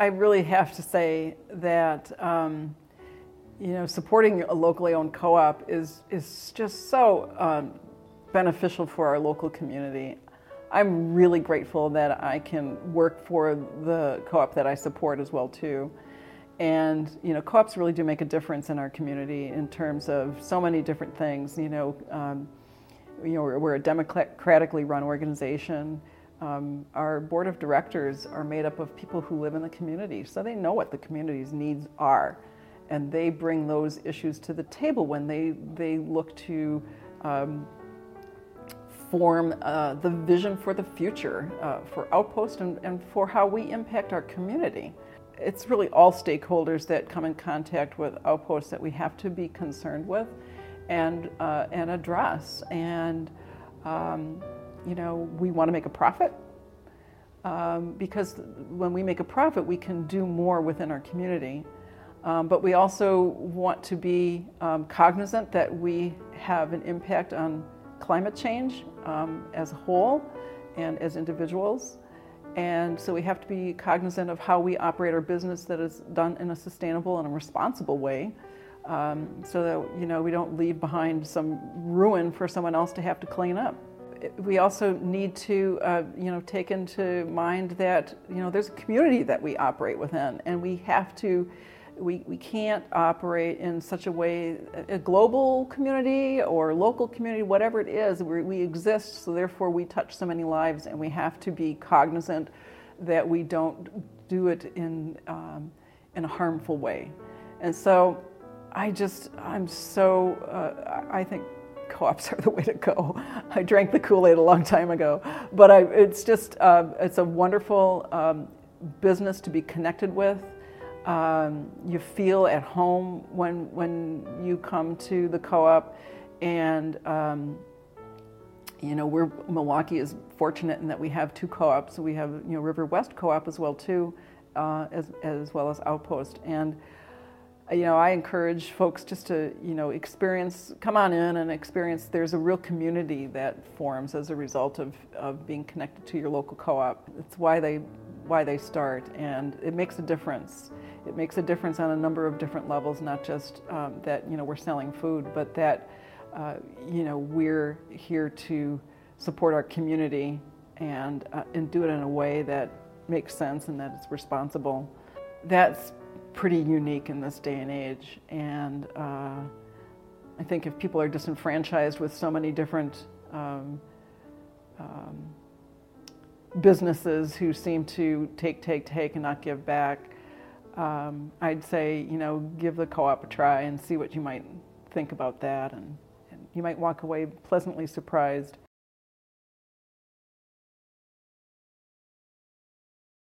I really have to say that um, you know supporting a locally owned co-op is is just so um, beneficial for our local community. I'm really grateful that I can work for the co-op that I support as well too. And you know, co-ops really do make a difference in our community in terms of so many different things. You know, um, you know, we're, we're, a democratically run organization. Um, our board of directors are made up of people who live in the community, so they know what the community's needs are, and they bring those issues to the table when they they look to um, form uh, the vision for the future uh, for Outpost and, and for how we impact our community. It's really all stakeholders that come in contact with Outpost that we have to be concerned with and, uh, and address. And, um, you know, we want to make a profit um, because when we make a profit, we can do more within our community. Um, but we also want to be um, cognizant that we have an impact on climate change um, as a whole and as individuals. And so we have to be cognizant of how we operate our business that is done in a sustainable and a responsible way. Um, so that you know we don't leave behind some ruin for someone else to have to clean up. We also need to uh, you know take into mind that you know there's a community that we operate within, and we have to we, we can't operate in such a way, a global community or local community, whatever it is, we, we exist, so therefore we touch so many lives, and we have to be cognizant that we don't do it in, um, in a harmful way. And so I just, I'm so, uh, I think co-ops are the way to go. I drank the Kool-Aid a long time ago, but I, it's just, uh, it's a wonderful um, business to be connected with. Um, you feel at home when when you come to the co-op, and um, you know we're Milwaukee is fortunate in that we have two co-ops. We have you know Riverwest Co-op as well too, uh, as as well as Outpost and you know, I encourage folks just to, you know, experience, come on in and experience. There's a real community that forms as a result of, of being connected to your local co-op. It's why they, why they start, and it makes a difference it makes a difference on a number of different levels, not just um, that you know we're selling food, but that uh, you know we're here to support our community and uh, and do it in a way that makes sense and that it's responsible. That's pretty unique in this day and age, and uh, I think if people are disenfranchised with so many different um, um, businesses who seem to take, take, take, and not give back um, I'd say, you know, give the co-op a try and see what you might think about that. And, and you might walk away pleasantly surprised